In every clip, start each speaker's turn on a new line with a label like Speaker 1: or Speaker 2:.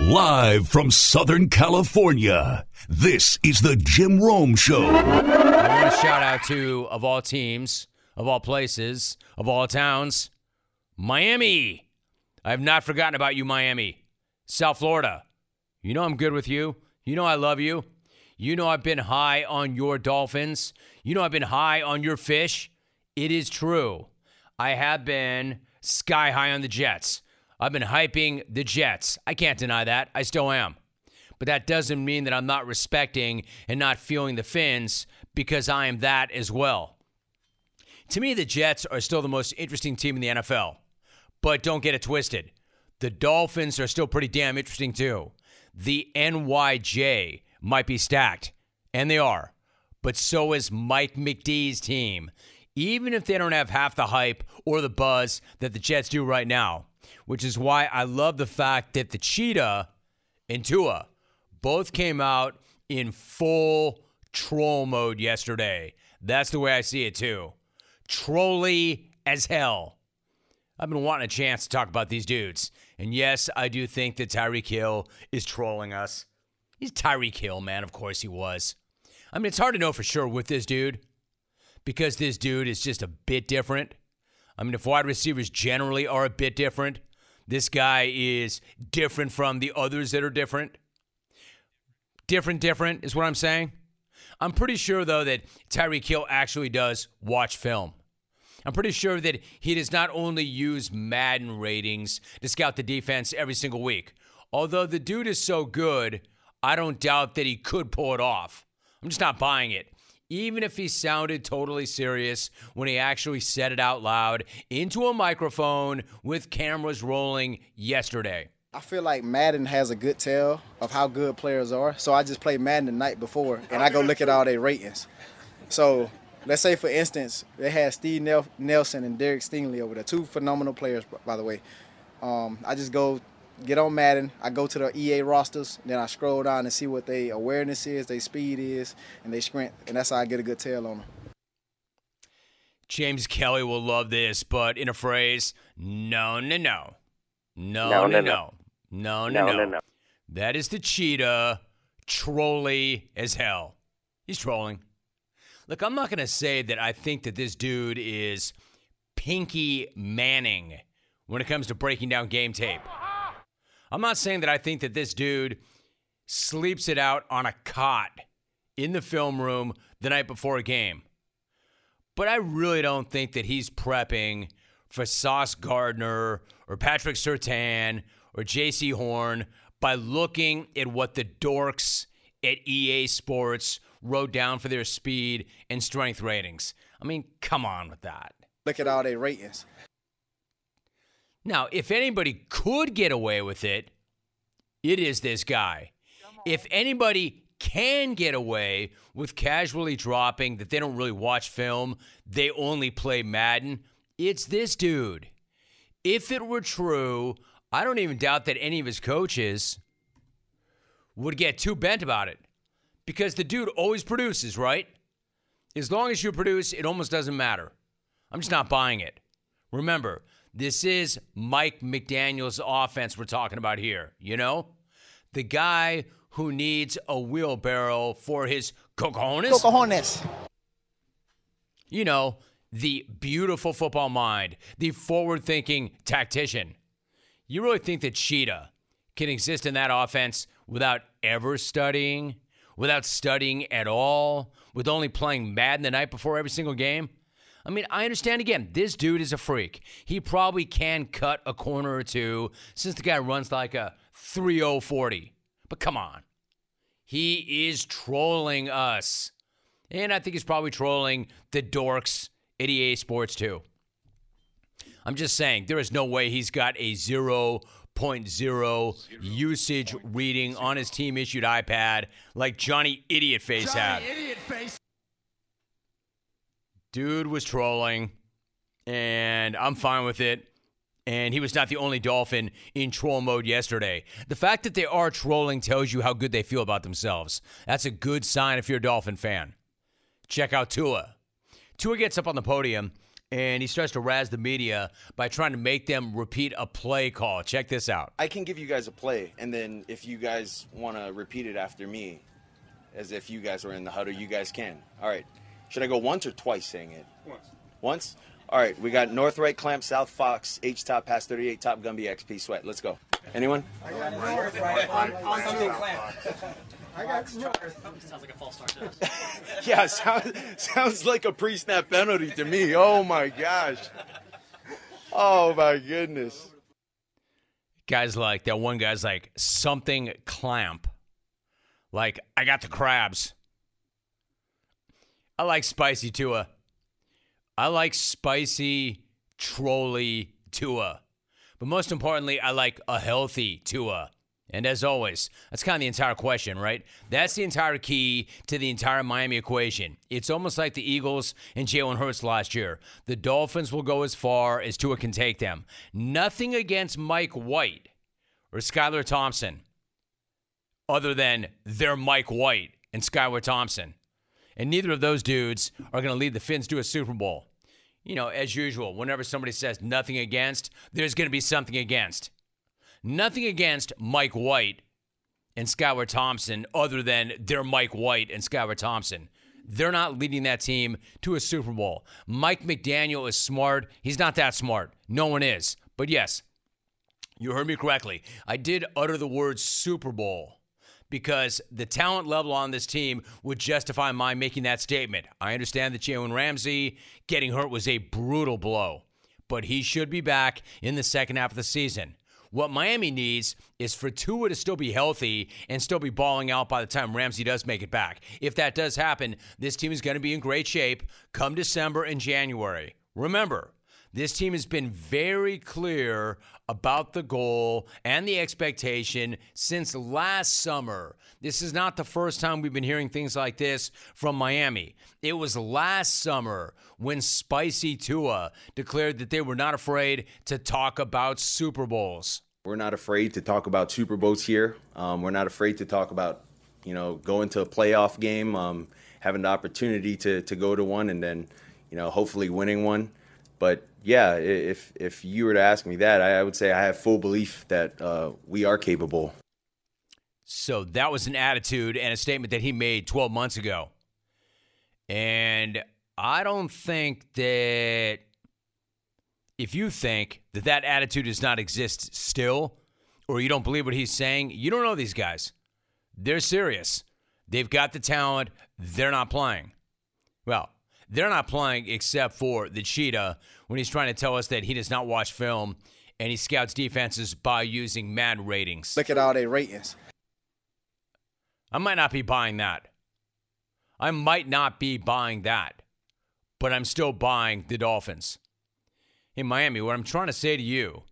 Speaker 1: Live from Southern California, this is the Jim Rome Show.
Speaker 2: I want to shout out to, of all teams, of all places, of all towns, Miami. I have not forgotten about you, Miami. South Florida. You know I'm good with you. You know I love you. You know I've been high on your dolphins. You know I've been high on your fish. It is true. I have been sky high on the Jets. I've been hyping the Jets. I can't deny that. I still am. But that doesn't mean that I'm not respecting and not feeling the Fins because I am that as well. To me, the Jets are still the most interesting team in the NFL. But don't get it twisted. The Dolphins are still pretty damn interesting too. The NYJ might be stacked, and they are. But so is Mike McDee's team. Even if they don't have half the hype or the buzz that the Jets do right now, which is why I love the fact that the Cheetah and Tua both came out in full troll mode yesterday. That's the way I see it too. Trolly as hell. I've been wanting a chance to talk about these dudes. And yes, I do think that Tyreek Hill is trolling us. He's Tyreek Hill, man. Of course he was. I mean, it's hard to know for sure with this dude because this dude is just a bit different. I mean, if wide receivers generally are a bit different, this guy is different from the others that are different. Different, different is what I'm saying. I'm pretty sure, though, that Tyreek Hill actually does watch film. I'm pretty sure that he does not only use Madden ratings to scout the defense every single week. Although the dude is so good, I don't doubt that he could pull it off. I'm just not buying it. Even if he sounded totally serious when he actually said it out loud into a microphone with cameras rolling yesterday.
Speaker 3: I feel like Madden has a good tell of how good players are. So I just play Madden the night before and I go look at all their ratings. So let's say, for instance, they had Steve Nelson and Derek Stingley over there, two phenomenal players, by the way. Um, I just go get on Madden. I go to the EA rosters, then I scroll down and see what their awareness is, their speed is, and their strength, and that's how I get a good tell on them.
Speaker 2: James Kelly will love this, but in a phrase, no, no, no. No, no, no, no. No, no, no. no. That is the cheetah, trolly as hell. He's trolling. Look, I'm not going to say that I think that this dude is Pinky Manning when it comes to breaking down game tape. I'm not saying that I think that this dude sleeps it out on a cot in the film room the night before a game. But I really don't think that he's prepping for Sauce Gardner or Patrick Surtain or Jaycee Horn by looking at what the dorks at EA Sports wrote down for their speed and strength ratings. I mean, come on with that.
Speaker 3: Look at all their ratings.
Speaker 2: Now, if anybody could get away with it, it is this guy. If anybody can get away with casually dropping that they don't really watch film, they only play Madden, it's this dude. If it were true, I don't even doubt that any of his coaches would get too bent about it because the dude always produces, right? As long as you produce, it almost doesn't matter. I'm just not buying it. Remember, this is Mike McDaniel's offense we're talking about here, you know? The guy who needs a wheelbarrow for his cojones.
Speaker 3: Cojones.
Speaker 2: You know, the beautiful football mind, the forward thinking tactician. You really think that Cheetah can exist in that offense without ever studying, without studying at all, with only playing Madden the night before every single game? I mean, I understand again, this dude is a freak. He probably can cut a corner or two since the guy runs like a 3040. But come on. He is trolling us. And I think he's probably trolling the dorks at EA Sports too. I'm just saying, there is no way he's got a 0.0 0.0 usage reading on his team issued iPad like Johnny Idiot Face Johnny had. Idiot Face. Dude was trolling, and I'm fine with it. And he was not the only Dolphin in troll mode yesterday. The fact that they are trolling tells you how good they feel about themselves. That's a good sign if you're a Dolphin fan. Check out Tua. Tua gets up on the podium and he starts to razz the media by trying to make them repeat a play call. Check this out.
Speaker 4: I can give you guys a play, and then if you guys want to repeat it after me, as if you guys were in the huddle, you guys can. All right. Should I go once or twice saying it?
Speaker 5: Once.
Speaker 4: Once? All right. We got North Right Clamp, South Fox, H Top, Pass 38, Top Gumby, XP Sweat. Let's go. Anyone?
Speaker 5: I got North right on, on something clamp.
Speaker 3: I got
Speaker 6: Sounds like a false start to us.
Speaker 4: yeah, sounds, sounds like a pre snap penalty to me. Oh my gosh. Oh my goodness.
Speaker 2: Guys like that one guy's like something clamp. Like, I got the crabs. I like spicy Tua. I like spicy trolley Tua. But most importantly, I like a healthy Tua. And as always, that's kind of the entire question, right? That's the entire key to the entire Miami equation. It's almost like the Eagles and Jalen Hurts last year. The Dolphins will go as far as Tua can take them. Nothing against Mike White or Skylar Thompson, other than they're Mike White and Skylar Thompson. And neither of those dudes are going to lead the Fins to a Super Bowl. You know, as usual, whenever somebody says nothing against, there's going to be something against. Nothing against Mike White and Skylar Thompson, other than they're Mike White and Skylar Thompson. They're not leading that team to a Super Bowl. Mike McDaniel is smart. He's not that smart. No one is. But yes, you heard me correctly. I did utter the word Super Bowl because the talent level on this team would justify my making that statement. I understand that Jalen Ramsey getting hurt was a brutal blow, but he should be back in the second half of the season. What Miami needs is for Tua to still be healthy and still be balling out by the time Ramsey does make it back. If that does happen, this team is going to be in great shape come December and January. Remember, this team has been very clear about the goal and the expectation since last summer. This is not the first time we've been hearing things like this from Miami. It was last summer when Spicy Tua declared that they were not afraid to talk about Super Bowls.
Speaker 4: We're not afraid to talk about Super Bowls here. Um, we're not afraid to talk about, you know, going to a playoff game, um, having the opportunity to, to go to one and then, you know, hopefully winning one. But yeah, if if you were to ask me that, I, would say I have full belief that uh, we are capable.
Speaker 2: So that was an attitude and a statement that he made 12 months ago. And I don't think that if you think that that attitude does not exist still, or you don't believe what he's saying, you don't know these guys. They're serious. They've got the talent. They're not playing. Well, they're not playing except for the Cheetah when he's trying to tell us that he does not watch film and he scouts defenses by using Madden ratings.
Speaker 3: Look at all their ratings.
Speaker 2: I might not be buying that. I might not be buying that, but I'm still buying the Dolphins. In Miami, what I'm trying to say to you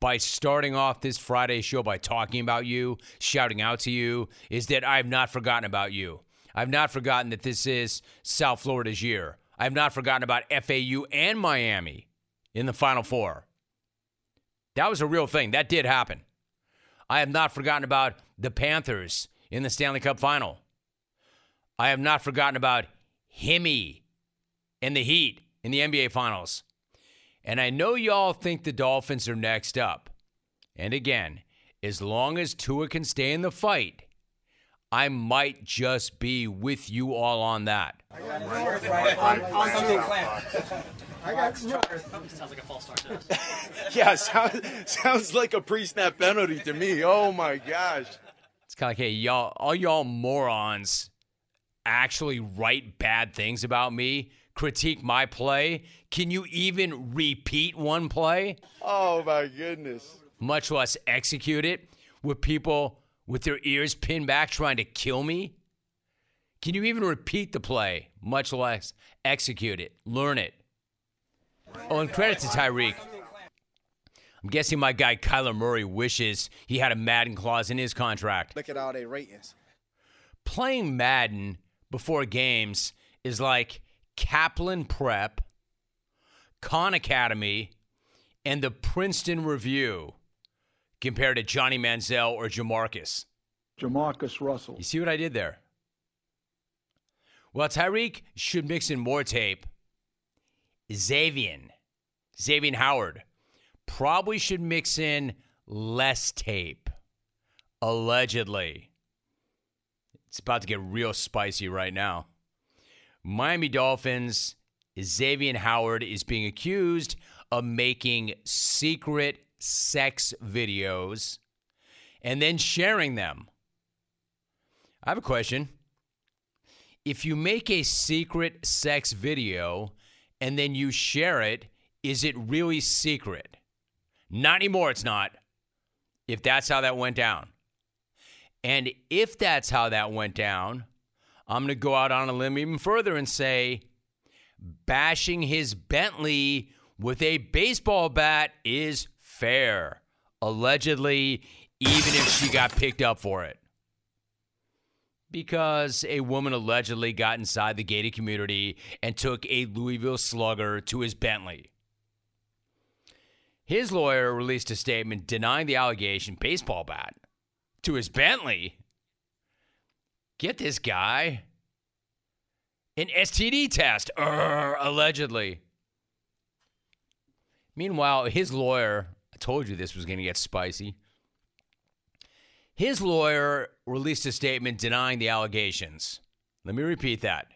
Speaker 2: by starting off this Friday show by talking about you, shouting out to you, is that I have not forgotten about you. I've not forgotten that this is South Florida's year. I've not forgotten about FAU and Miami in the Final Four. That was a real thing. That did happen. I have not forgotten about the Panthers in the Stanley Cup final. I have not forgotten about Himmy and the Heat in the NBA Finals. And I know y'all think the Dolphins are next up. And again, as long as Tua can stay in the fight, I might just be with you all on that.
Speaker 5: North right on, on something clamp.
Speaker 3: I got
Speaker 6: Sounds like a false start to us.
Speaker 4: yeah, sounds sounds like a pre snap penalty to me. Oh my gosh.
Speaker 2: It's kind of like, hey, y'all, all y'all morons actually write bad things about me, critique my play. Can you even repeat one play?
Speaker 4: Oh my goodness.
Speaker 2: Much less execute it with people with their ears pinned back trying to kill me? Can you even repeat the play, much less execute it, learn it? Oh, and credit to Tyreek. I'm guessing my guy Kyler Murray wishes he had a Madden clause in his contract.
Speaker 3: Look at all their ratings.
Speaker 2: Playing Madden before games is like Kaplan Prep, Khan Academy, and the Princeton Review compared to Johnny Manziel or Jamarcus.
Speaker 7: Jamarcus Russell.
Speaker 2: You see what I did there? Well, Tyreek should mix in more tape Xavier, Xavier Howard, probably should mix in less tape. Allegedly. It's about to get real spicy right now. Miami Dolphins, Xavier Howard is being accused of making secret sex videos and then sharing them. I have a question. If you make a secret sex video and then you share it, is it really secret? Not anymore, it's not. If that's how that went down. And if that's how that went down, I'm going to go out on a limb even further and say bashing his Bentley with a baseball bat is fair. Allegedly, even if she got picked up for it. Because a woman allegedly got inside the gated community and took a Louisville slugger to his Bentley. His lawyer released a statement denying the allegation baseball bat to his Bentley. Get this guy an STD test, uh, allegedly. Meanwhile, his lawyer, I told you this was going to get spicy. His lawyer released a statement denying the allegations. Let me repeat that.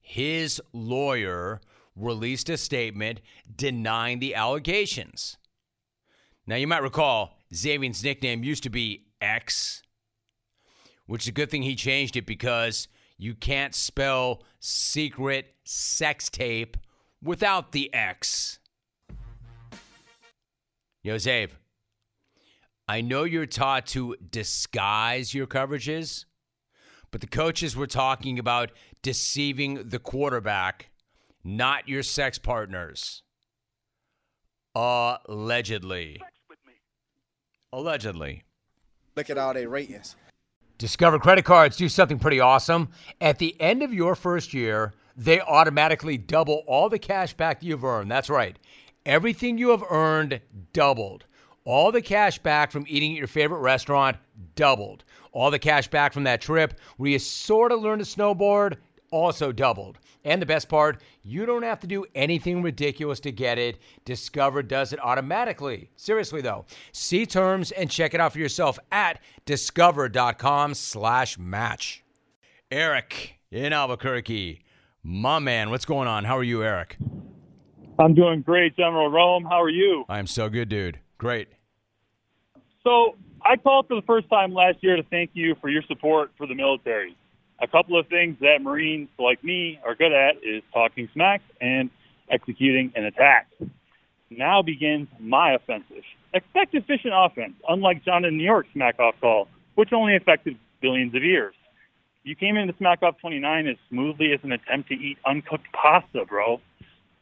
Speaker 2: His lawyer released a statement denying the allegations. Now, you might recall Xavier's nickname used to be X, which is a good thing he changed it because you can't spell secret sex tape without the X. Yo, Zave, I know you're taught to disguise your coverages, but the coaches were talking about deceiving the quarterback, not your sex partners. Allegedly. Allegedly.
Speaker 3: Look at all their ratings.
Speaker 2: Discover credit cards do something pretty awesome. At the end of your first year, they automatically double all the cash back you've earned. That's right. Everything you have earned doubled. All the cash back from eating at your favorite restaurant doubled. All the cash back from that trip where you sort of learned to snowboard also doubled. And the best part, you don't have to do anything ridiculous to get it. Discover does it automatically. Seriously though, see terms and check it out for yourself at discover.com/slash match. Eric in Albuquerque, my man, what's going on? How are you, Eric?
Speaker 8: I'm doing great, General Rome. How are you?
Speaker 2: I am so good, dude. Great.
Speaker 8: So I called for the first time last year to thank you for your support for the military a couple of things that Marines like me are good at is talking smack and executing an attack. Now begins my offensive. Expect efficient offense, unlike John in New York's smack off call, which only affected billions of years. You came into smack off 29 as smoothly as an attempt to eat uncooked pasta, bro.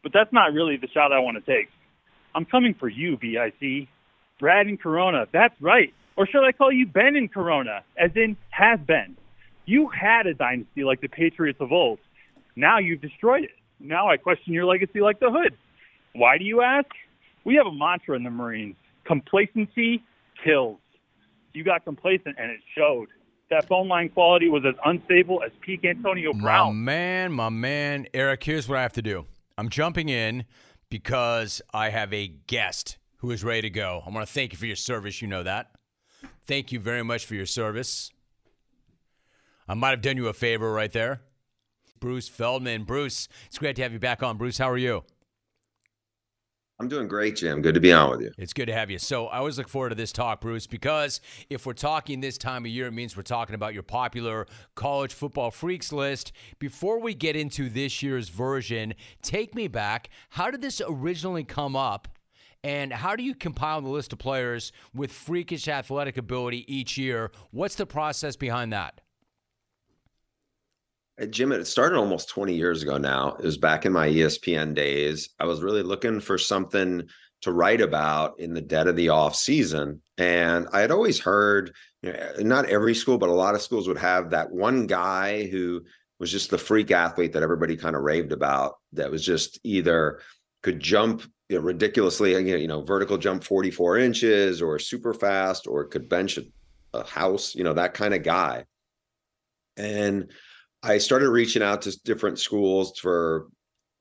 Speaker 8: But that's not really the shot I want to take. I'm coming for you, BIC. Brad in Corona, that's right. Or should I call you Ben in Corona, as in has been? You had a dynasty like the Patriots of old. Now you've destroyed it. Now I question your legacy like the Hood. Why do you ask? We have a mantra in the Marines complacency kills. You got complacent and it showed. That phone line quality was as unstable as peak Antonio Brown.
Speaker 2: My man, my man. Eric, here's what I have to do I'm jumping in because I have a guest who is ready to go. I want to thank you for your service. You know that. Thank you very much for your service. I might have done you a favor right there. Bruce Feldman. Bruce, it's great to have you back on. Bruce, how are you?
Speaker 9: I'm doing great, Jim. Good to be on with you.
Speaker 2: It's good to have you. So I always look forward to this talk, Bruce, because if we're talking this time of year, it means we're talking about your popular college football freaks list. Before we get into this year's version, take me back. How did this originally come up? And how do you compile the list of players with freakish athletic ability each year? What's the process behind that?
Speaker 9: Uh, Jim, it started almost 20 years ago now. It was back in my ESPN days. I was really looking for something to write about in the dead of the off season. And I had always heard, you know, eh, not every school, but a lot of schools would have that one guy who was just the freak athlete that everybody kind of raved about that was just either could jump you know, ridiculously, you know, vertical jump 44 inches or super fast or could bench a, a house, you know, that kind of guy. And I started reaching out to different schools for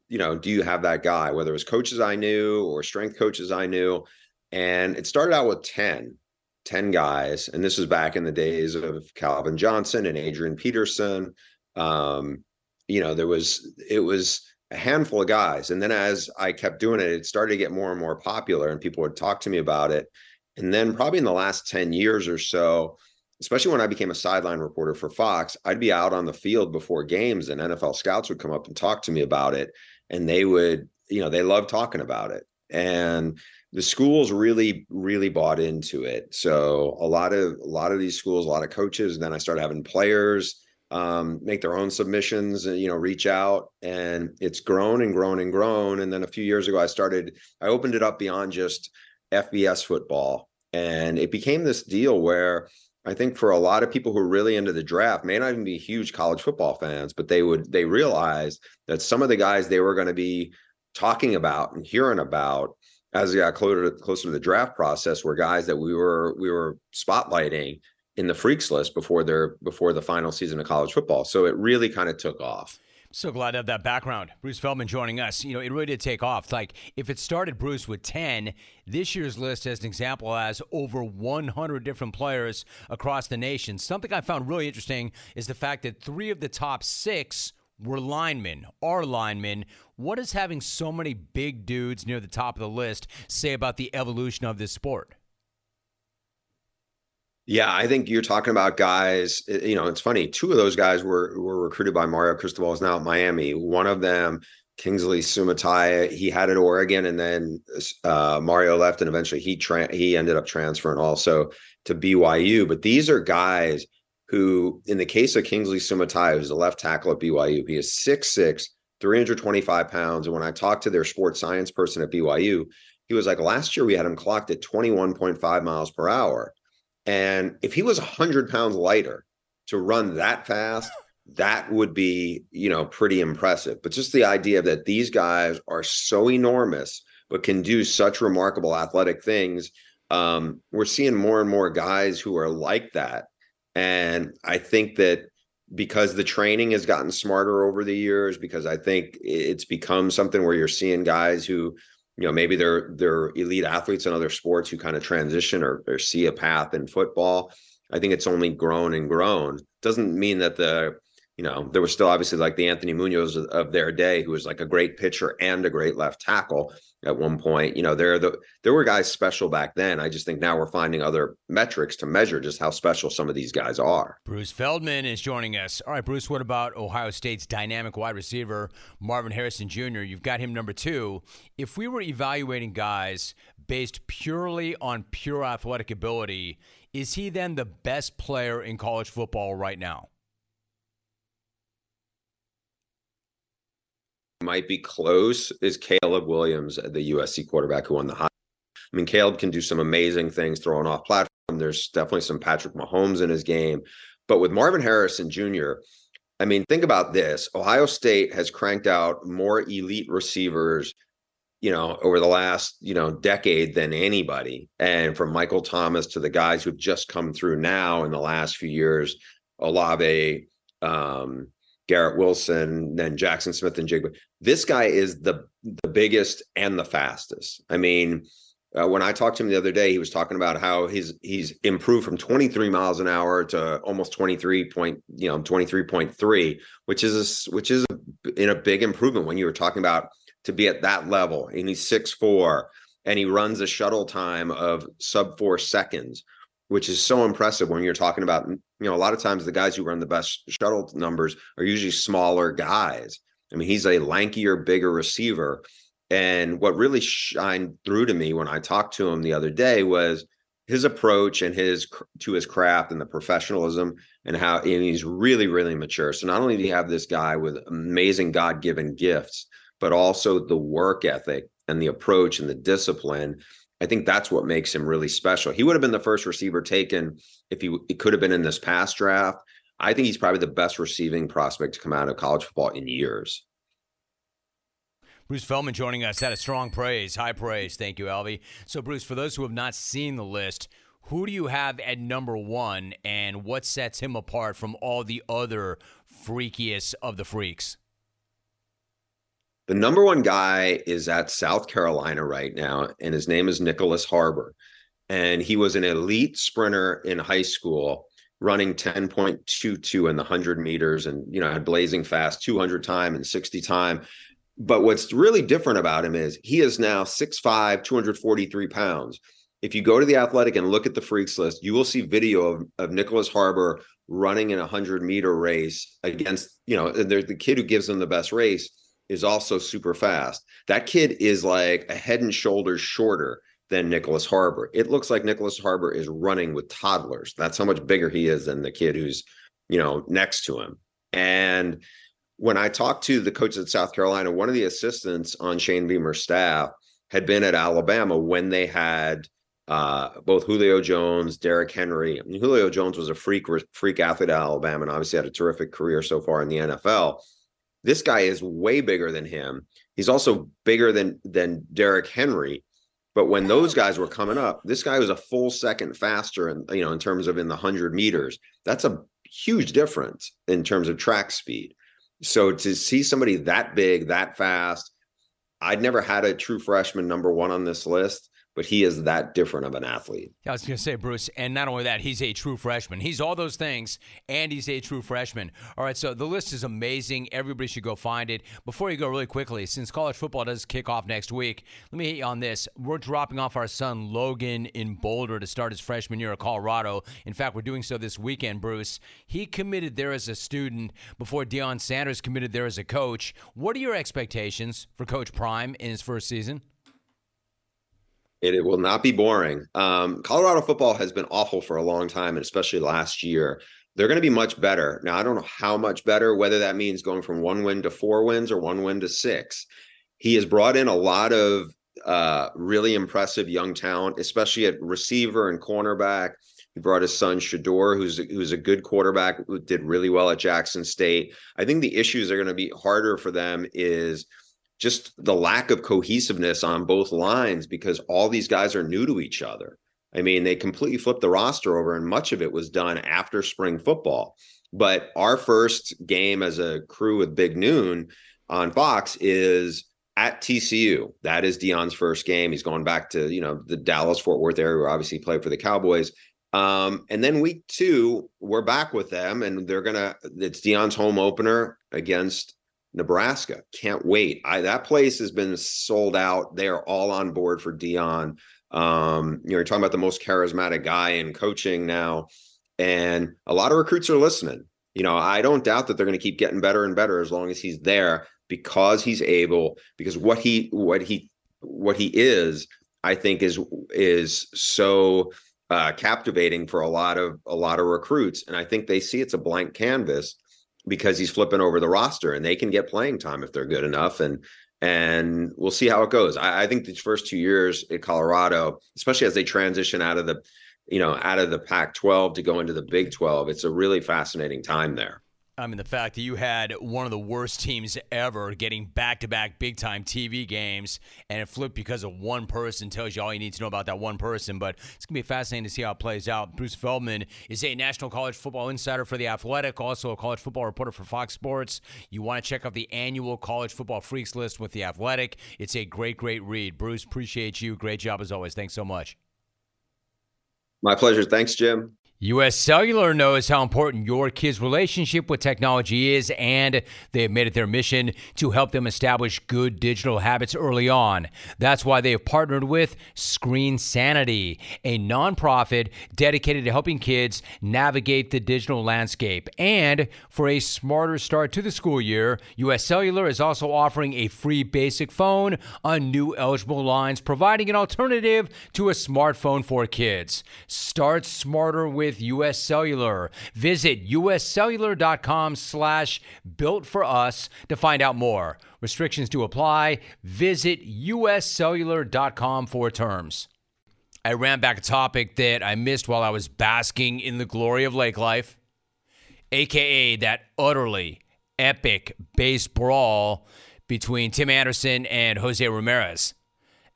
Speaker 9: you know, do you have that guy? Whether it was coaches I knew or strength coaches I knew. And it started out with 10, 10 guys. And this was back in the days of Calvin Johnson and Adrian Peterson. Um, you know, there was, it was a handful of guys. And then as I kept doing it, it started to get more and more popular and people would talk to me about it. And then probably in the last 10 years or so, especially when I became a sideline reporter for Fox, I'd be out on the field before games and NFL scouts would come up and talk to me about it. And they would, you know, they love talking about it. And the schools really, really bought into it. So a lot of a lot of these schools, a lot of coaches, and then I started having players um, make their own submissions and you know reach out and it's grown and grown and grown and then a few years ago i started i opened it up beyond just fbs football and it became this deal where I think for a lot of people who are really into the draft, may not even be huge college football fans, but they would they realized that some of the guys they were going to be talking about and hearing about as they got closer to, closer to the draft process were guys that we were we were spotlighting in the freaks list before their before the final season of college football. So it really kind of took off.
Speaker 2: So glad to have that background. Bruce Feldman joining us. You know, it really did take off. Like, if it started, Bruce, with 10, this year's list, as an example, has over 100 different players across the nation. Something I found really interesting is the fact that three of the top six were linemen, are linemen. What does having so many big dudes near the top of the list say about the evolution of this sport?
Speaker 9: Yeah, I think you're talking about guys. You know, it's funny. Two of those guys were were recruited by Mario Cristobal. Is now at Miami. One of them, Kingsley Suamataia, he had at Oregon, and then uh, Mario left, and eventually he tra- he ended up transferring also to BYU. But these are guys who, in the case of Kingsley Suamataia, who's a left tackle at BYU, he is 6'6", 325 pounds. And when I talked to their sports science person at BYU, he was like, last year we had him clocked at 21.5 miles per hour. And if he was 100 pounds lighter to run that fast, that would be, you know, pretty impressive. But just the idea that these guys are so enormous, but can do such remarkable athletic things. Um, we're seeing more and more guys who are like that. And I think that because the training has gotten smarter over the years, because I think it's become something where you're seeing guys who you know maybe they're they're elite athletes in other sports who kind of transition or, or see a path in football. I think it's only grown and grown. Doesn't mean that the you know there was still obviously like the anthony munoz of, of their day who was like a great pitcher and a great left tackle at one point. You know, there the there were guys special back then. I just think now we're finding other metrics to measure just how special some of these guys are.
Speaker 2: Bruce Feldman is joining us. All right, Bruce, what about Ohio State's dynamic wide receiver Marvin Harrison Jr.? You've got him number 2. If we were evaluating guys based purely on pure athletic ability, is he then the best player in college football right now?
Speaker 9: Might be close is Caleb Williams, the USC quarterback who won the high. I mean, Caleb can do some amazing things throwing off platform. There's definitely some Patrick Mahomes in his game. But with Marvin Harrison Jr., I mean, think about this. Ohio State has cranked out more elite receivers, you know, over the last, you know, decade than anybody. And from Michael Thomas to the guys who've just come through now in the last few years, Olave, um, Garrett Wilson, then Jaxon Smith-Njigba. This guy is the the biggest and the fastest. I mean, uh, when I talked to him the other day, he was talking about how he's he's improved from 23 miles an hour to almost 23 point, you know, 23.3, which is a, which is a, in a big improvement when you were talking about to be at that level. And he's six four, and he runs a shuttle time of sub four seconds, which is so impressive when you're talking about you know a lot of times the guys who run the best shuttle numbers are usually smaller guys. I mean he's a lankier bigger receiver. And what really shined through to me when i talked to him the other day was his approach and his to his craft and the professionalism and how and he's really really mature. So not only do you have this guy with amazing god-given gifts but also the work ethic and the approach and the discipline I think that's what makes him really special. He would have been the first receiver taken if he, he could have been in this past draft. I think he's probably the best receiving prospect to come out of college football in years.
Speaker 2: Bruce Feldman joining us. That is strong praise, high praise. Thank you, Alvy. So, Bruce, for those who have not seen the list, who do you have at number one, and what sets him apart from all the other freakiest of the freaks?
Speaker 9: The number one guy is at South Carolina right now, and his name is Nyckoles Harbor. And he was an elite sprinter in high school, running 10.22 in the 100 meters and, you know, had blazing fast 200 time and 60 time. But what's really different about him is he is now 6'5, 243 pounds. If you go to the athletic and look at the freaks list, you will see video of, of Nyckoles Harbor running in a 100 meter race against, you know, the kid who gives him the best race is also super fast. That kid is like a head and shoulders shorter than Nyckoles Harbor. It looks like Nyckoles Harbor is running with toddlers. That's how much bigger he is than the kid who's, you know, next to him. And when I talked to the coach at South Carolina, one of the assistants on Shane Beamer's staff had been at Alabama when they had uh, both Julio Jones, Derrick Henry. I mean, Julio Jones was a freak freak athlete at Alabama and obviously had a terrific career so far in the NFL. This guy is way bigger than him. He's also bigger than than Derrick Henry. But when those guys were coming up, this guy was a full second faster, and you know, in terms of in the hundred meters, that's a huge difference in terms of track speed. So to see somebody that big, that fast, I'd never had a true freshman number one on this list but he is that different of an athlete.
Speaker 2: I was going to say, Bruce, and not only that, he's a true freshman. He's all those things, and he's a true freshman. All right, so the list is amazing. Everybody should go find it. Before you go, really quickly, since college football does kick off next week, let me hit you on this. We're dropping off our son Logan in Boulder to start his freshman year at Colorado. In fact, we're doing so this weekend, Bruce. He committed there as a student before Deion Sanders committed there as a coach. What are your expectations for Coach Prime in his first season?
Speaker 9: It, it will not be boring. Um, Colorado football has been awful for a long time, and especially last year. They're going to be much better. Now, I don't know how much better, whether that means going from one win to four wins or one win to six. He has brought in a lot of uh, really impressive young talent, especially at receiver and cornerback. He brought his son Shedeur, who's who's a good quarterback, did really well at Jackson State. I think the issues are going to be harder for them is just the lack of cohesiveness on both lines because all these guys are new to each other. I mean, they completely flipped the roster over, and much of it was done after spring football. But our first game as a crew with Big Noon on Fox is at TCU. That is Deion's first game. He's going back to you know the Dallas Fort Worth area, where obviously he played for the Cowboys. Um, and then week two, we're back with them, and they're gonna. It's Deion's home opener against Nebraska. Can't wait. I, that place has been sold out. They are all on board for Deion. Um, you know, you're talking about the most charismatic guy in coaching now, and a lot of recruits are listening. You know, I don't doubt that they're going to keep getting better and better as long as he's there because he's able. Because what he what he what he is, I think, is is so uh, captivating for a lot of a lot of recruits, and I think they see it's a blank canvas because he's flipping over the roster and they can get playing time if they're good enough. And and we'll see how it goes. I, I think these first two years at Colorado, especially as they transition out of the, you know, out of the Pac-12 to go into the Big 12, it's a really fascinating time there.
Speaker 2: I mean, the fact that you had one of the worst teams ever getting back to back big time TV games and it flipped because of one person tells you all you need to know about that one person. But it's going to be fascinating to see how it plays out. Bruce Feldman is a national college football insider for The Athletic, also a college football reporter for Fox Sports. You want to check out the annual college football freaks list with The Athletic. It's a great, great read. Bruce, appreciate you. Great job as always. Thanks so much.
Speaker 9: My pleasure. Thanks, Jim.
Speaker 2: US Cellular knows how important your kids' relationship with technology is, and they have made it their mission to help them establish good digital habits early on. That's why they have partnered with Screen Sanity, a nonprofit dedicated to helping kids navigate the digital landscape. And for a smarter start to the school year, US Cellular is also offering a free basic phone on new eligible lines, providing an alternative to a smartphone for kids. Start smarter with with U.S. Cellular. Visit uscellular.com slash built for us to find out more. Restrictions to apply. Visit uscellular.com for terms. I ran back a topic that I missed while I was basking in the glory of lake life, aka that utterly epic base brawl between Tim Anderson and Jose Ramirez.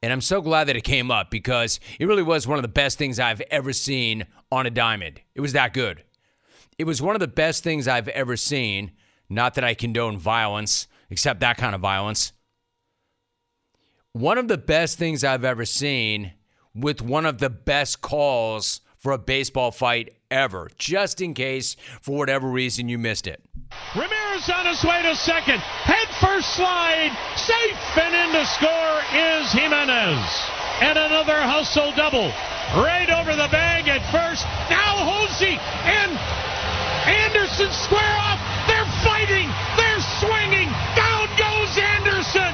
Speaker 2: And I'm so glad that it came up because it really was one of the best things I've ever seen on a diamond. It was that good. It was one of the best things I've ever seen. Not that I condone violence, except that kind of violence. one of the best things I've ever seen with one of the best calls for a baseball fight ever, just in case, for whatever reason, you missed it.
Speaker 10: Ramirez on his way to second. Head first slide. Safe and in to score is Jimenez. And another hustle double. Right over the bag at first. Now Hosey and Anderson square off. They're fighting. They're swinging. Down goes Anderson.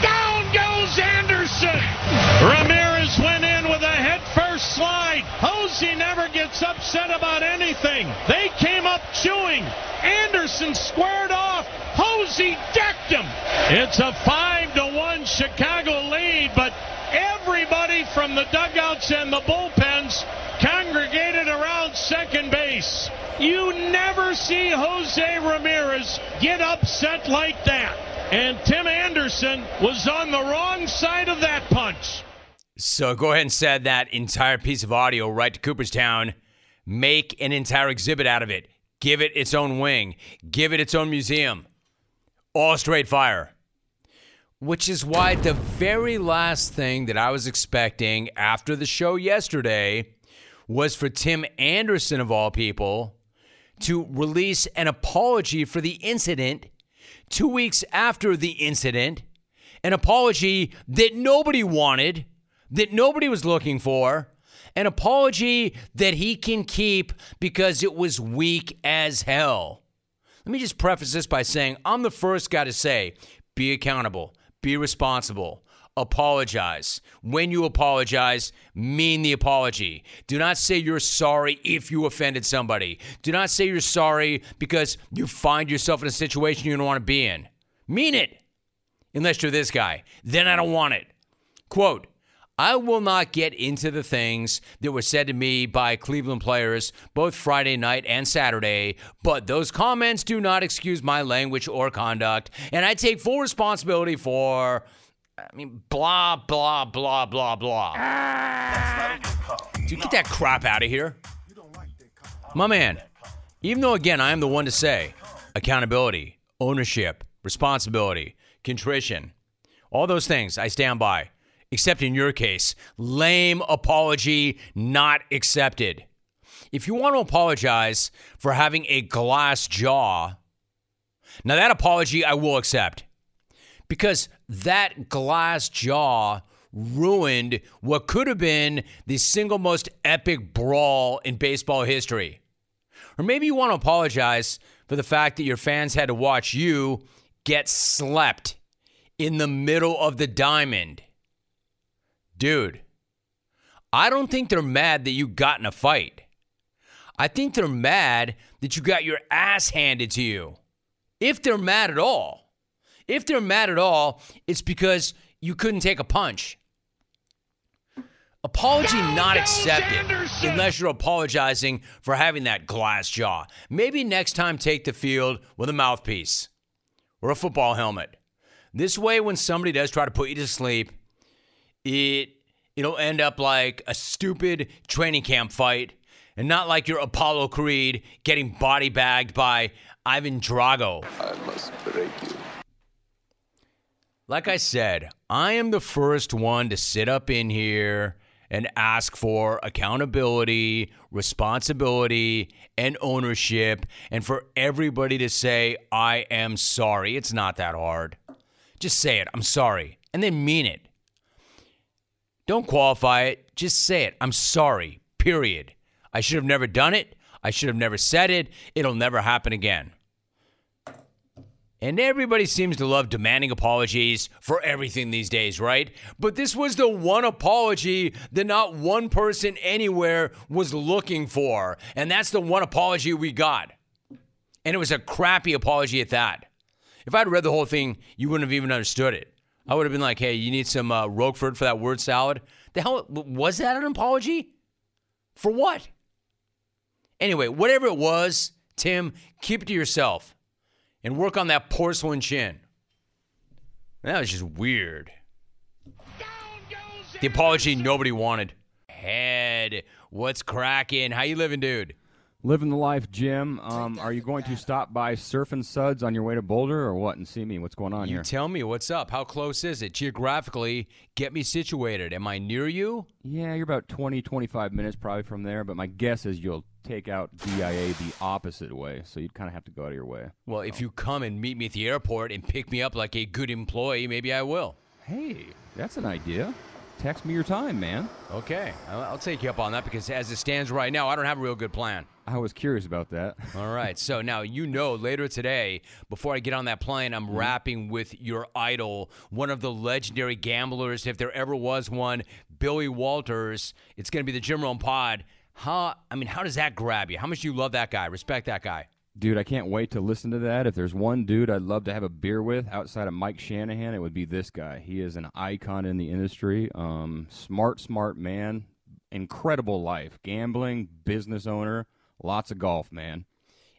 Speaker 10: Down goes Anderson. Ramirez went in with a head first slide. Hosey never gets upset about anything. They came up chewing. Anderson squared off. Hosey decked him. It's a five to one Chicago lead, but everybody from the dugouts and the bullpens congregated around second base. You never see Jose Ramirez get upset like that. And Tim Anderson was on the wrong side of that punch.
Speaker 2: So go ahead and send that entire piece of audio right to Cooperstown. Make an entire exhibit out of it. Give it its own wing. Give it its own museum. All straight fire. Which is why the very last thing that I was expecting after the show yesterday was for Tim Anderson, of all people, to release an apology for the incident two weeks after the incident. An apology that nobody wanted, that nobody was looking for, an apology that he can keep because it was weak as hell. Let me just preface this by saying I'm the first guy to say be accountable, be responsible, apologize. When you apologize, mean the apology. Do not say you're sorry if you offended somebody. Do not say you're sorry because you find yourself in a situation you don't want to be in. Mean it. Unless you're this guy. Then I don't want it. Quote, I will not get into the things that were said to me by Cleveland players both Friday night and Saturday, but those comments do not excuse my language or conduct, and I take full responsibility for, I mean, blah, blah, blah, blah, blah. Dude, get that crap out of here. My man, even though, again, I am the one to say accountability, ownership, responsibility, contrition, all those things I stand by. Except in your case, lame apology not accepted. If you want to apologize for having a glass jaw, now that apology I will accept because that glass jaw ruined what could have been the single most epic brawl in baseball history. Or maybe you want to apologize for the fact that your fans had to watch you get slept in the middle of the diamond. Dude, I don't think they're mad that you got in a fight. I think they're mad that you got your ass handed to you. If they're mad at all, if they're mad at all, it's because you couldn't take a punch. Apology not accepted unless you're apologizing for having that glass jaw. Maybe next time take the field with a mouthpiece or a football helmet. This way, when somebody does try to put you to sleep, it it'll end up like a stupid training camp fight and not like your Apollo Creed getting body bagged by Ivan Drago.
Speaker 11: I must break you.
Speaker 2: Like I said, I am the first one to sit up in here and ask for accountability, responsibility, and ownership, and for everybody to say, I am sorry. It's not that hard. Just say it, I'm sorry, and then mean it. Don't qualify it, just say it. I'm sorry, period. I should have never done it. I should have never said it. It'll never happen again. And everybody seems to love demanding apologies for everything these days, right? But this was the one apology that not one person anywhere was looking for. And that's the one apology we got. And it was a crappy apology at that. If I'd read the whole thing, you wouldn't have even understood it. I would have been like, hey, you need some uh, Roquefort for that word salad. The hell, was that an apology? For what? Anyway, whatever it was, Tim, keep it to yourself and work on that porcelain chin. That was just weird. The apology nobody wanted. Head, what's cracking? How you living, dude?
Speaker 11: Living the life, Jim. Um, are you going to stop by Surfing Suds on your way to Boulder or what and see me? What's going on
Speaker 2: You
Speaker 11: here?
Speaker 2: tell me what's up. How close is it? Geographically, get me situated. Am I near you?
Speaker 11: yeah, you're about 20, 25 minutes probably from there, but my guess is you'll take out DIA the opposite way, so you'd kind of have to go out of your way.
Speaker 2: Well, if you come and meet me at the airport and pick me up like a good employee, maybe I will.
Speaker 11: Hey, that's an idea. Text me your time, man.
Speaker 2: Okay, I'll, I'll take you up on that because as it stands right now, I don't have a real good plan.
Speaker 11: I was curious about that.
Speaker 2: All right. So now you know later today, before I get on that plane, I'm mm-hmm. rapping with your idol, one of the legendary gamblers, if there ever was one, Billy Walters. It's going to be the Jim Rome Pod. How? I mean, how does that grab you? How much do you love that guy? Respect that guy?
Speaker 11: Dude, I can't wait to listen to that. If there's one dude I'd love to have a beer with outside of Mike Shanahan, it would be this guy. He is an icon in the industry. Um, smart, smart man. Incredible life. Gambling, business owner, lots of golf, man.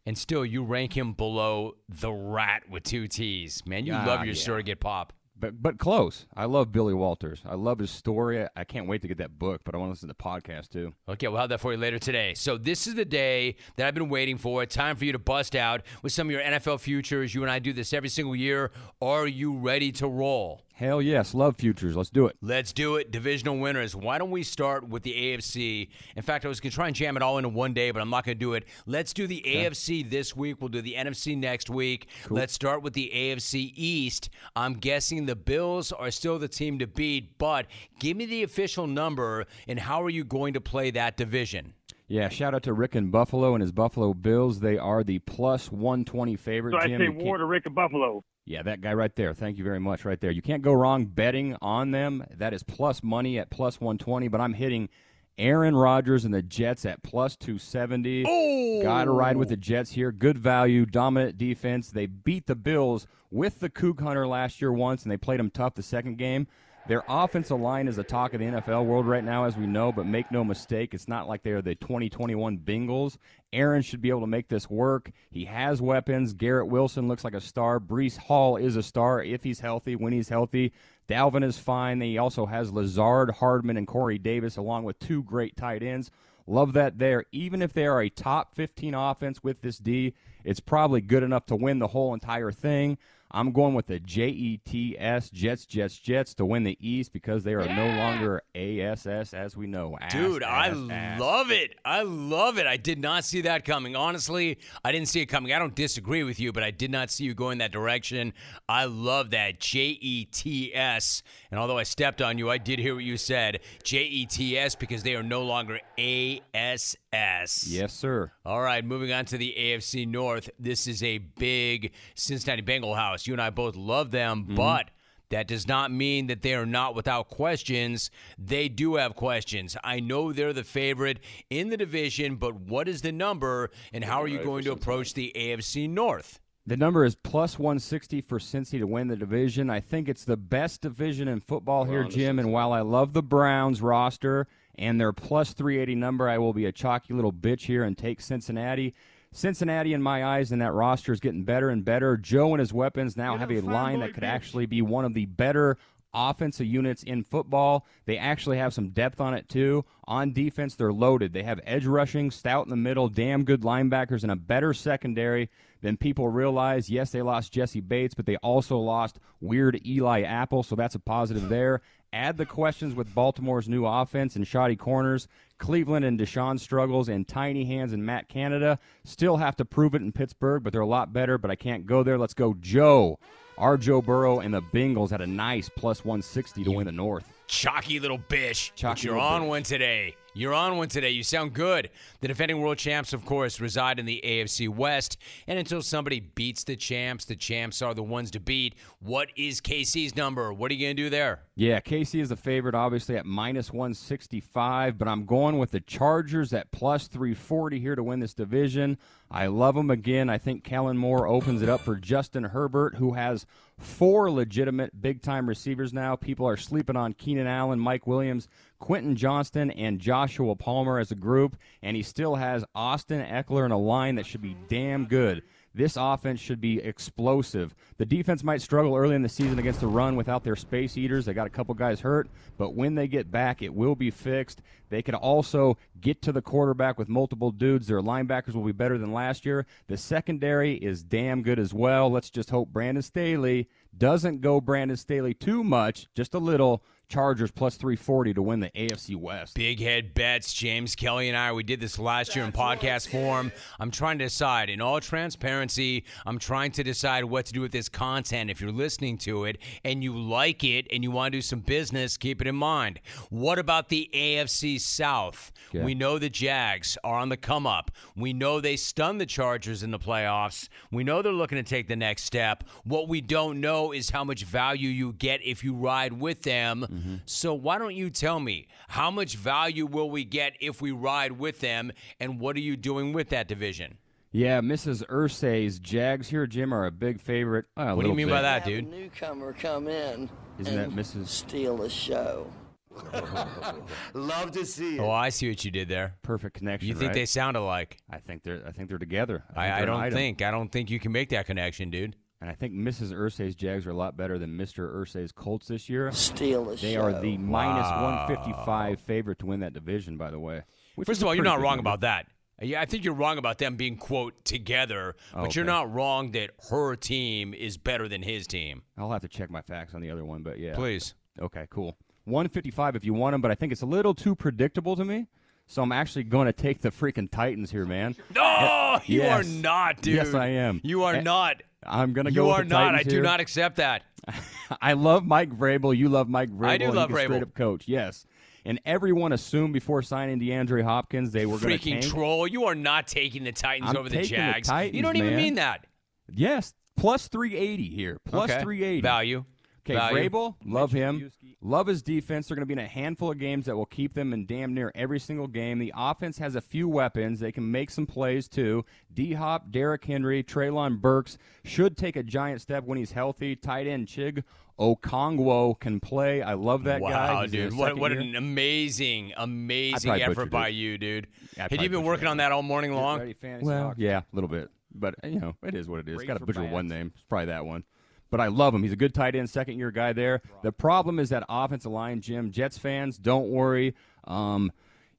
Speaker 2: And still, you rank him below the rat with two T's. Man, you
Speaker 11: Ah,
Speaker 2: love your
Speaker 11: yeah.
Speaker 2: surrogate pop.
Speaker 11: But but close. I love Billy Walters. I love his story. I, I can't wait to get that book, but I want to listen to the podcast too.
Speaker 2: Okay, we'll have that for you later today. So this is the day that I've been waiting for. Time for you to bust out with some of your NFL futures. You and I do this every single year. Are you ready to roll?
Speaker 11: Hell yes, love futures. Let's do it.
Speaker 2: Let's do it. Divisional winners. Why don't we start with the AFC? In fact, I was going to try and jam it all into one day, but I'm not going to do it. Let's do the AFC this week. We'll do the NFC next week. Let's start with the AFC East. I'm guessing the Bills are still the team to beat, but give me the official number and how are you going to play that division?
Speaker 11: Yeah, shout out to Rick and Buffalo and his Buffalo Bills. They are the plus 120 favorite.
Speaker 8: So I
Speaker 11: Jim,
Speaker 8: say war to Rick and Buffalo.
Speaker 11: Yeah, that guy right there. Thank you very much, right there. You can't go wrong betting on them. That is plus money at plus 120, but I'm hitting Aaron Rodgers and the Jets at plus 270.
Speaker 2: Oh!
Speaker 11: Got to ride with the Jets here. Good value, dominant defense. They beat the Bills with the Kook Hunter last year once, and they played them tough the second game. Their offensive line is the talk of the NFL world right now, as we know, but make no mistake, it's not like they're the 2021 Bengals. Aaron should be able to make this work. He has weapons. Garrett Wilson looks like a star. Breece Hall is a star if he's healthy, when he's healthy. Dalvin is fine. He also has Lazard, Hardman, and Corey Davis, along with two great tight ends. Love that there. Even if they are a top 15 offense with this D, it's probably good enough to win the whole entire thing. I'm going with the JETS, Jets, Jets, Jets, to win the East because they are no longer ASS as we know. Ass,
Speaker 2: Dude, I
Speaker 11: ass, ass.
Speaker 2: love it. I love it. I did not see that coming. Honestly, I didn't see it coming. I don't disagree with you, but I did not see you going that direction. I love that. J E T S. And although I stepped on you, I did hear what you said. J E T S because they are no longer ASS.
Speaker 11: Yes, sir.
Speaker 2: All right, moving on to the AFC North. This is a big Cincinnati Bengal house. You and I both love them, but that does not mean that they are not without questions. They do have questions. I know they're the favorite in the division, but what is the number and how are you going to approach the AFC North?
Speaker 11: The number is plus 160 for Cincy to win the division. I think it's the best division in football here, Jim. And while I love the Browns roster and their plus 380 number, I will be a chalky little bitch here and take Cincinnati. Cincinnati, in my eyes, and that roster is getting better and better. Joe and his weapons now have a line that could actually be one of the better offensive units in football. They actually have some depth on it too. On defense, they're loaded. They have edge rushing, stout in the middle, damn good linebackers, and a better secondary than people realize. Yes, they lost Jessie Bates, but they also lost weird Eli Apple, so that's a positive there. Add the questions with Baltimore's new offense and shoddy corners. Cleveland and Deshaun struggles and tiny hands and Matt Canada still have to prove it in Pittsburgh, but they're a lot better. But I can't go there. Let's go, Joe. Our Joe Burrow and the Bengals had a nice plus 160 to win the North.
Speaker 2: Chalky little bitch.
Speaker 11: Chalky
Speaker 2: but you're on
Speaker 11: bitch.
Speaker 2: one today. You're on one today. You sound good. The defending world champs, of course, reside in the AFC West. And until somebody beats the champs, the champs are the ones to beat. What is KC's number? What are you going to do there?
Speaker 11: Yeah, KC is the favorite, obviously at minus 165, but I'm going with the Chargers at plus 340 here to win this division. I love them again. I think Kellen Moore opens it up for Justin Herbert, who has four legitimate big time receivers now. People are sleeping on Keenan Allen, Mike Williams, Quentin Johnston, and Joshua Palmer as a group, and he still has Austin Ekeler in a line that should be damn good. This offense should be explosive. The defense might struggle early in the season against the run without their space eaters. They got a couple guys hurt, but when they get back, it will be fixed. They could also get to the quarterback with multiple dudes. Their linebackers will be better than last year. The secondary is damn good as well. Let's just hope Brandon Staley doesn't go Brandon Staley too much, just a little. Chargers plus 340 to win the AFC West.
Speaker 2: Big head bets. James Kelly and I, we did this last year in podcast form. I'm trying to decide, in all transparency, I'm trying to decide what to do with this content. If you're listening to it and you like it and you want to do some business, keep it in mind. What about the AFC South?
Speaker 11: Yeah.
Speaker 2: We know the Jags are on the come up. We know they stunned the Chargers in the playoffs. We know they're looking to take the next step. What we don't know is how much value you get if you ride with them. So why don't you tell me how much value will we get if we ride with them, and what are you doing with that division?
Speaker 11: Yeah, Mrs. Irsay's Jags here, Jim, are a big favorite. Uh,
Speaker 2: What do you mean
Speaker 11: bit.
Speaker 2: by that,
Speaker 12: have a
Speaker 2: dude?
Speaker 12: newcomer come in
Speaker 11: Isn't that Mrs.
Speaker 12: steal the show.
Speaker 4: Love to see it.
Speaker 2: Oh, I see what you did there.
Speaker 11: Perfect connection.
Speaker 2: You think
Speaker 11: right?
Speaker 2: they sound alike?
Speaker 11: I think they're. I think they're together. think
Speaker 2: I, I don't
Speaker 11: item.
Speaker 2: think. I don't think you can make that connection, dude.
Speaker 11: And I think Mrs. Irsay's Jags are a lot better than Mr. Irsay's Colts this year.
Speaker 12: Steal the
Speaker 11: They
Speaker 12: show.
Speaker 11: are the minus
Speaker 2: Wow.
Speaker 11: 155 favorite to win that division, by the way. which
Speaker 2: First
Speaker 11: is
Speaker 2: of
Speaker 11: a
Speaker 2: all, you're
Speaker 11: pretty
Speaker 2: not
Speaker 11: good
Speaker 2: wrong
Speaker 11: number.
Speaker 2: about that. Yeah, I think you're wrong about them being quote together,
Speaker 11: Oh,
Speaker 2: but you're
Speaker 11: okay.
Speaker 2: not wrong that her team is better than his team.
Speaker 11: I'll have to check my facts on the other one, but yeah.
Speaker 2: Please.
Speaker 11: Okay, cool. 155 if you want them, but I think it's a little too predictable to me. So I'm actually going to take the freaking Titans here, man.
Speaker 2: No, you are not, dude.
Speaker 11: Yes, I am.
Speaker 2: You are
Speaker 11: Eh,
Speaker 2: not.
Speaker 11: I'm going to
Speaker 2: You
Speaker 11: go with
Speaker 2: are not. I
Speaker 11: Titans
Speaker 2: do
Speaker 11: here.
Speaker 2: not accept that.
Speaker 11: I love Mike Vrabel. You love Mike Vrabel.
Speaker 2: I do love Vrabel.
Speaker 11: Straight up coach, yes. And everyone assumed before signing DeAndre Hopkins they were going to
Speaker 2: Freaking troll. You are not taking the Titans
Speaker 11: I'm
Speaker 2: over the
Speaker 11: taking the
Speaker 2: Jags. you don't even
Speaker 11: man.
Speaker 2: mean that.
Speaker 11: Yes, plus 380 here. Plus
Speaker 2: Okay.
Speaker 11: 380.
Speaker 2: Value.
Speaker 11: Okay,
Speaker 2: Value.
Speaker 11: Vrabel, love him. Love his defense. They're going to be in a handful of games that will keep them in damn near every single game. The offense has a few weapons. They can make some plays too. D Hop, Derrick Henry, Treylon Burks should take a giant step when he's healthy. Tight end Chig Okongwo can play. I love that
Speaker 2: wow,
Speaker 11: guy. He's in
Speaker 2: dude. What, what
Speaker 11: year.
Speaker 2: an amazing, amazing effort
Speaker 11: butchered
Speaker 2: by
Speaker 11: it.
Speaker 2: you, dude.
Speaker 11: I
Speaker 2: Had you been working
Speaker 11: it.
Speaker 2: on that all morning long?
Speaker 11: Well,
Speaker 2: Hawks?
Speaker 11: yeah, a little bit, but you know, it is what it is. Got to
Speaker 2: for
Speaker 11: butcher one name. It's probably that one. But I love him. He's a good tight end, second year guy there. The problem is that offensive line, Jim. Jets fans, don't worry. Um,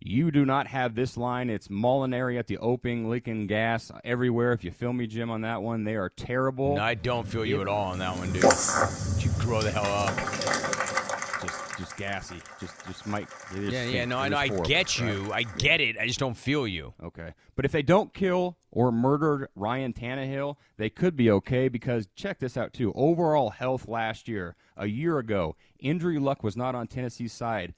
Speaker 11: you do not have this line. It's Molinary at the opening, leaking gas everywhere. If you feel me, Jim, on that one, they are terrible.
Speaker 2: No, I don't feel you at all on that one, dude. You grow the hell up.
Speaker 11: Just, gassy. Just, just might.
Speaker 2: Yeah, yeah. No, I know. I get
Speaker 11: Right.
Speaker 2: you. I get it. I just don't feel you.
Speaker 11: Okay. But if they don't kill or murder Ryan Tannehill, they could be okay because check this out too. Overall health last year, a year ago, injury luck was not on Tennessee's side.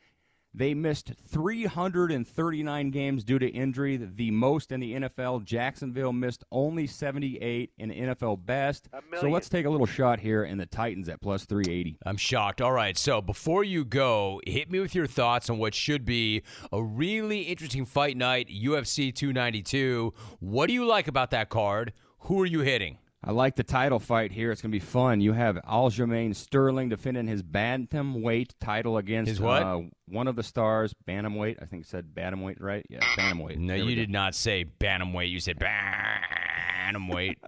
Speaker 11: They missed 339 games due to injury, the most in the NFL. Jacksonville missed only 78 in NFL best. So let's take a little shot here in the Titans at plus 380.
Speaker 2: I'm shocked. All right, so before you go, hit me with your thoughts on what should be a really interesting fight night, UFC 292. What do you like about that card? Who are you hitting?
Speaker 11: I like the title fight here. It's going to be fun. You have Aljamain Sterling defending his bantamweight title against? Uh, one of the stars, bantamweight. I think it said bantamweight, right? Yeah, bantamweight.
Speaker 2: No,
Speaker 11: There
Speaker 2: you did not say bantamweight. You said bantamweight.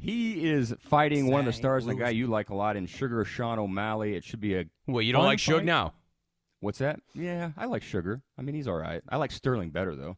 Speaker 11: He is fighting one of the stars, the guy you like a lot in Sugar Sean O'Malley. It should be a.
Speaker 2: Well, you don't like
Speaker 11: fight.
Speaker 2: now?
Speaker 11: What's that? Yeah, I like Sugar. I mean, he's all right. I like Sterling better though.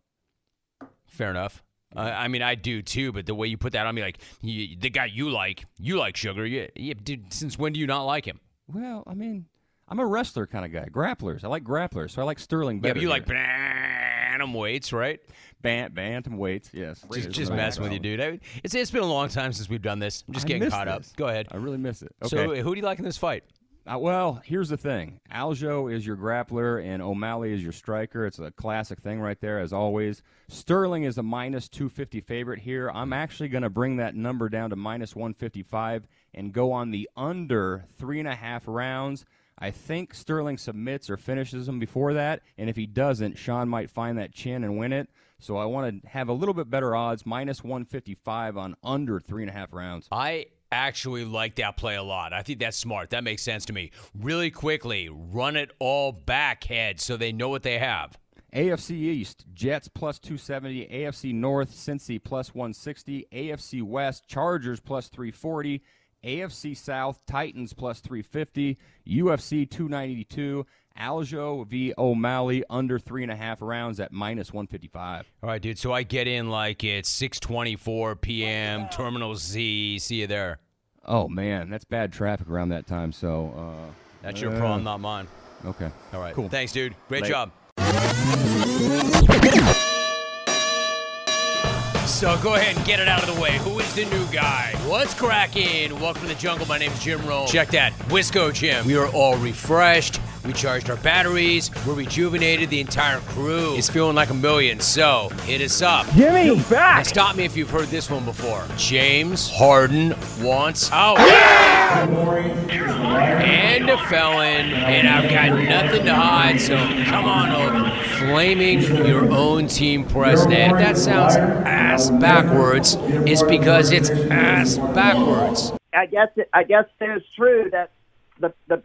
Speaker 2: Fair enough. Uh, I mean, I do too, but the way you put that on me, like you, the guy you like, you like Sugar. Yeah, yeah, dude. Since when do you not like him?
Speaker 11: Well, I mean, I'm a wrestler kind of guy. Grapplers. I like grapplers, so I like Sterling
Speaker 2: Yeah, but you like
Speaker 11: here.
Speaker 2: bantamweights, right?
Speaker 11: Bant, weights. Yes.
Speaker 2: Just, just messing with you, dude. I, it's it's been a long time since we've done this. I'm just
Speaker 11: I
Speaker 2: getting caught
Speaker 11: this.
Speaker 2: up. Go ahead.
Speaker 11: I really miss it.
Speaker 2: So, who do you like in this fight?
Speaker 11: Uh, well, here's the thing. Aljo is your grappler, and O'Malley is your striker. It's a classic thing right there, as always. Sterling is a minus 250 favorite here. I'm actually going to bring that number down to minus 155 and go on the under three and a half rounds. I think Sterling submits or finishes him before that, and if he doesn't, Sean might find that chin and win it. So I want to have a little bit better odds, minus 155 on under three and a half rounds.
Speaker 2: I actually like that play a lot. I think that's smart. That makes sense to me. Really quickly, run it all back head so they know what they have.
Speaker 11: AFC East, Jets plus 270. AFC North, Cincy plus 160. AFC West, Chargers plus 340. AFC South, Titans plus 350. UFC 292. Aljo v. O'Malley under three and a half rounds at minus 155.
Speaker 2: All right, dude. So I get in like it's 6:24 p.m. Terminal Z. See you there.
Speaker 11: Oh man, that's bad traffic around that time. So uh,
Speaker 2: That's your
Speaker 11: uh,
Speaker 2: problem, not mine.
Speaker 11: Okay.
Speaker 2: All right.
Speaker 11: Cool.
Speaker 2: Thanks, dude. Great
Speaker 11: Later.
Speaker 2: job. So go ahead and get it out of the way. Who is the new guy? What's cracking? Welcome to the jungle. My name is Jim Rome. Check that. Wisco Jim. We are all refreshed. We charged our batteries. We're rejuvenated. The entire crew is feeling like a million. So hit us up.
Speaker 13: Jimmy, you're back.
Speaker 2: Now stop me if you've heard this one before. James Harden wants out. Yeah! And a felon, and I've got nothing to hide, so come on over. Flaming your own team president. If that sounds ass backwards, is because it's ass backwards.
Speaker 14: I guess it, I guess it is true that the the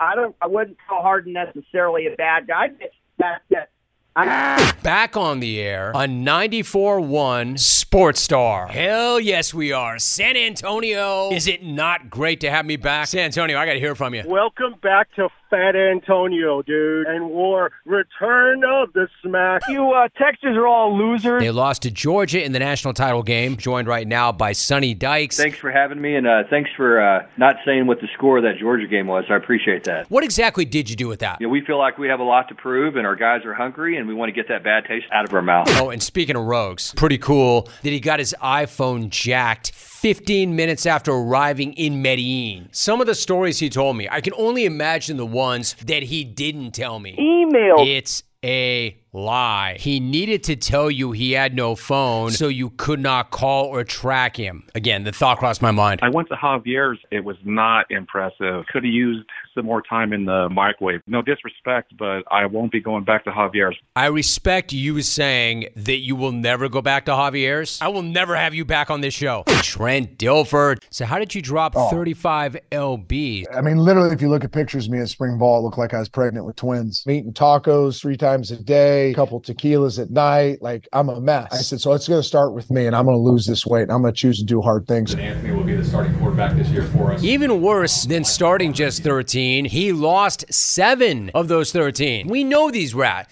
Speaker 14: I don't I wouldn't call Harden necessarily a bad guy. But that that I'm,
Speaker 2: Back on the air on 94.1 Sports Star. Hell yes, we are. San Antonio. Is it not great to have me back? San Antonio, I got to hear from you.
Speaker 15: Welcome back to Fat Antonio, dude, and war return of the smack.
Speaker 14: you uh, Texans are all losers.
Speaker 2: They lost to Georgia in the national title game, joined right now by Sonny Dykes.
Speaker 16: Thanks for having me, and uh, thanks for uh, not saying what the score of that Georgia game was. I appreciate that.
Speaker 2: What exactly did you do with that?
Speaker 16: Yeah, we feel like we have a lot to prove, and our guys are hungry, and we want to get that bad taste out of our mouth.
Speaker 2: Oh, and speaking of rogues, pretty cool that he got his iPhone jacked 15 minutes after arriving in Medellin. Some of the stories he told me, I can only imagine the ones that he didn't tell me.
Speaker 14: Email.
Speaker 2: It's a lie. He needed to tell you he had no phone so you could not call or track him. Again, the thought crossed my mind.
Speaker 17: I went to Javier's. It was not impressive. Could have used some more time in the microwave. No disrespect, but I won't be going back to Javier's.
Speaker 2: I respect you saying that you will never go back to Javier's. I will never have you back on this show. Trent Dilfer. So, how did you drop 35 LB?
Speaker 18: I mean, literally, if you look at pictures of me at spring ball, it looked like I was pregnant with twins. I'm eating tacos three times a day, a couple tequilas at night. Like, I'm a mess. I said, so it's going to start with me, and I'm going to lose this weight, and I'm going to choose to do hard things.
Speaker 11: Anthony will be the starting quarterback this year for us.
Speaker 2: Even worse than starting just 13, he lost seven of those 13. We know these rat,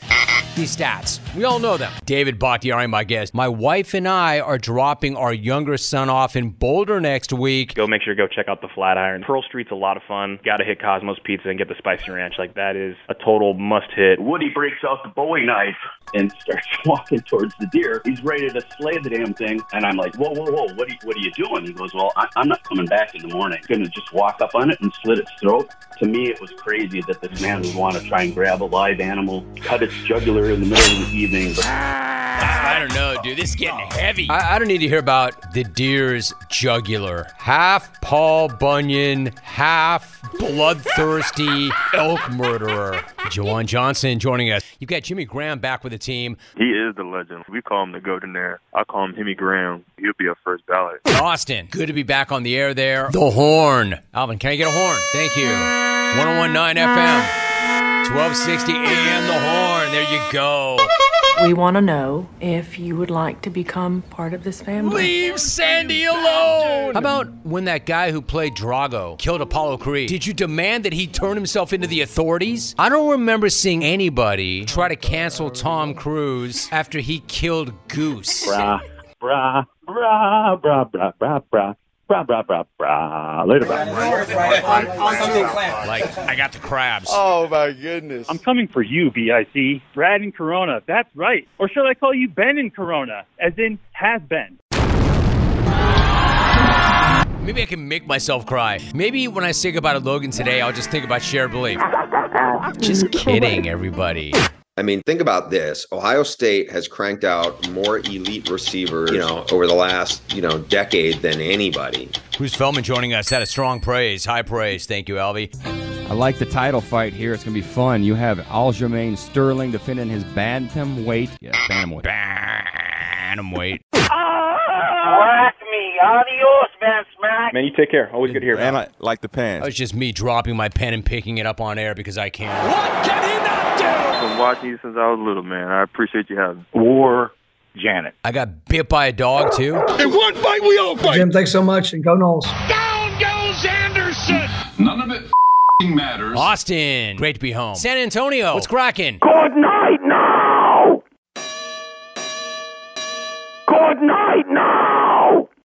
Speaker 2: these stats. We all know them. David Bakhtiari, my guest. My wife and I are dropping our younger son off in Boulder next week.
Speaker 19: Go make sure to go check out the Flatiron. Pearl Street's a lot of fun. Got to hit Cosmos Pizza and get the spicy ranch. Like that is a total must hit.
Speaker 20: Woody breaks out the Bowie knife and starts walking towards the deer. He's ready to slay the damn thing, and I'm like, "Whoa, whoa, whoa! What are you, what are you doing?" He goes, "Well, I, I'm not coming back in the morning. I'm gonna just walk up on it and slit its throat." To me, it was crazy that this man would want to try and grab a live animal, cut its jugular in the middle of the evening. But
Speaker 2: I don't know, dude. This is getting heavy. I, I don't need to hear about the deer's jugular. Half Paul Bunyan, half bloodthirsty elk murderer. Juwan Johnson joining us. You've got Jimmy Graham back with the team.
Speaker 21: He is the legend. We call him the Goldenaire. I call him Himmy Graham. He'll be our first ballot.
Speaker 2: Austin, good to be back on the air there. The Horn. Alvin, can I get a horn? Thank you. 1019 FM, 1260 AM, The Horn. There you go.
Speaker 22: We want to know if you would like to become part of this family.
Speaker 2: Leave Sandy alone. How about when that guy who played Drago killed Apollo Creed? Did you demand that he turn himself into the authorities? I don't remember seeing anybody try to cancel Tom Cruise after he killed Goose.
Speaker 8: Brah, brah, brah, brah, brah, brah, brah. Brah, brah, brah, brah. Later, brah.
Speaker 5: on, on something clam.
Speaker 2: Like, I got the crabs.
Speaker 8: Oh, my goodness. I'm coming for you, BIC. Brad and Corona. That's right. Or should I call you Ben and Corona, as in has been?
Speaker 2: Maybe I can make myself cry. Maybe when I say goodbye to Logan today, I'll just think about shared belief. Just kidding, everybody.
Speaker 9: I mean, think about this. Ohio State has cranked out more elite receivers, you know, over the last, you know, decade than anybody.
Speaker 2: Bruce Feldman joining us. That is strong praise, high praise. Thank you, Alvy.
Speaker 11: I like the title fight here. It's going to be fun. You have Aljamain Sterling defending his bantam bantamweight. Yeah, bantamweight.
Speaker 2: Bantamweight.
Speaker 14: Whack me, Adios, man, Smack.
Speaker 19: Man, you take care. Always good to hear.
Speaker 23: And I like the pants.
Speaker 2: It's just me dropping my pen and picking it up on air because I can't. What can he not do?
Speaker 21: I've Been watching you since I was little, man. I appreciate you having.
Speaker 17: War Janet.
Speaker 2: I got bit by a dog too.
Speaker 23: In one fight, we all fight.
Speaker 13: Jim, thanks so much, and go Knowles.
Speaker 10: Down goes Anderson.
Speaker 23: None of it matters.
Speaker 2: Austin, great to be home. San Antonio, what's cracking?
Speaker 14: Good night now. Good night now.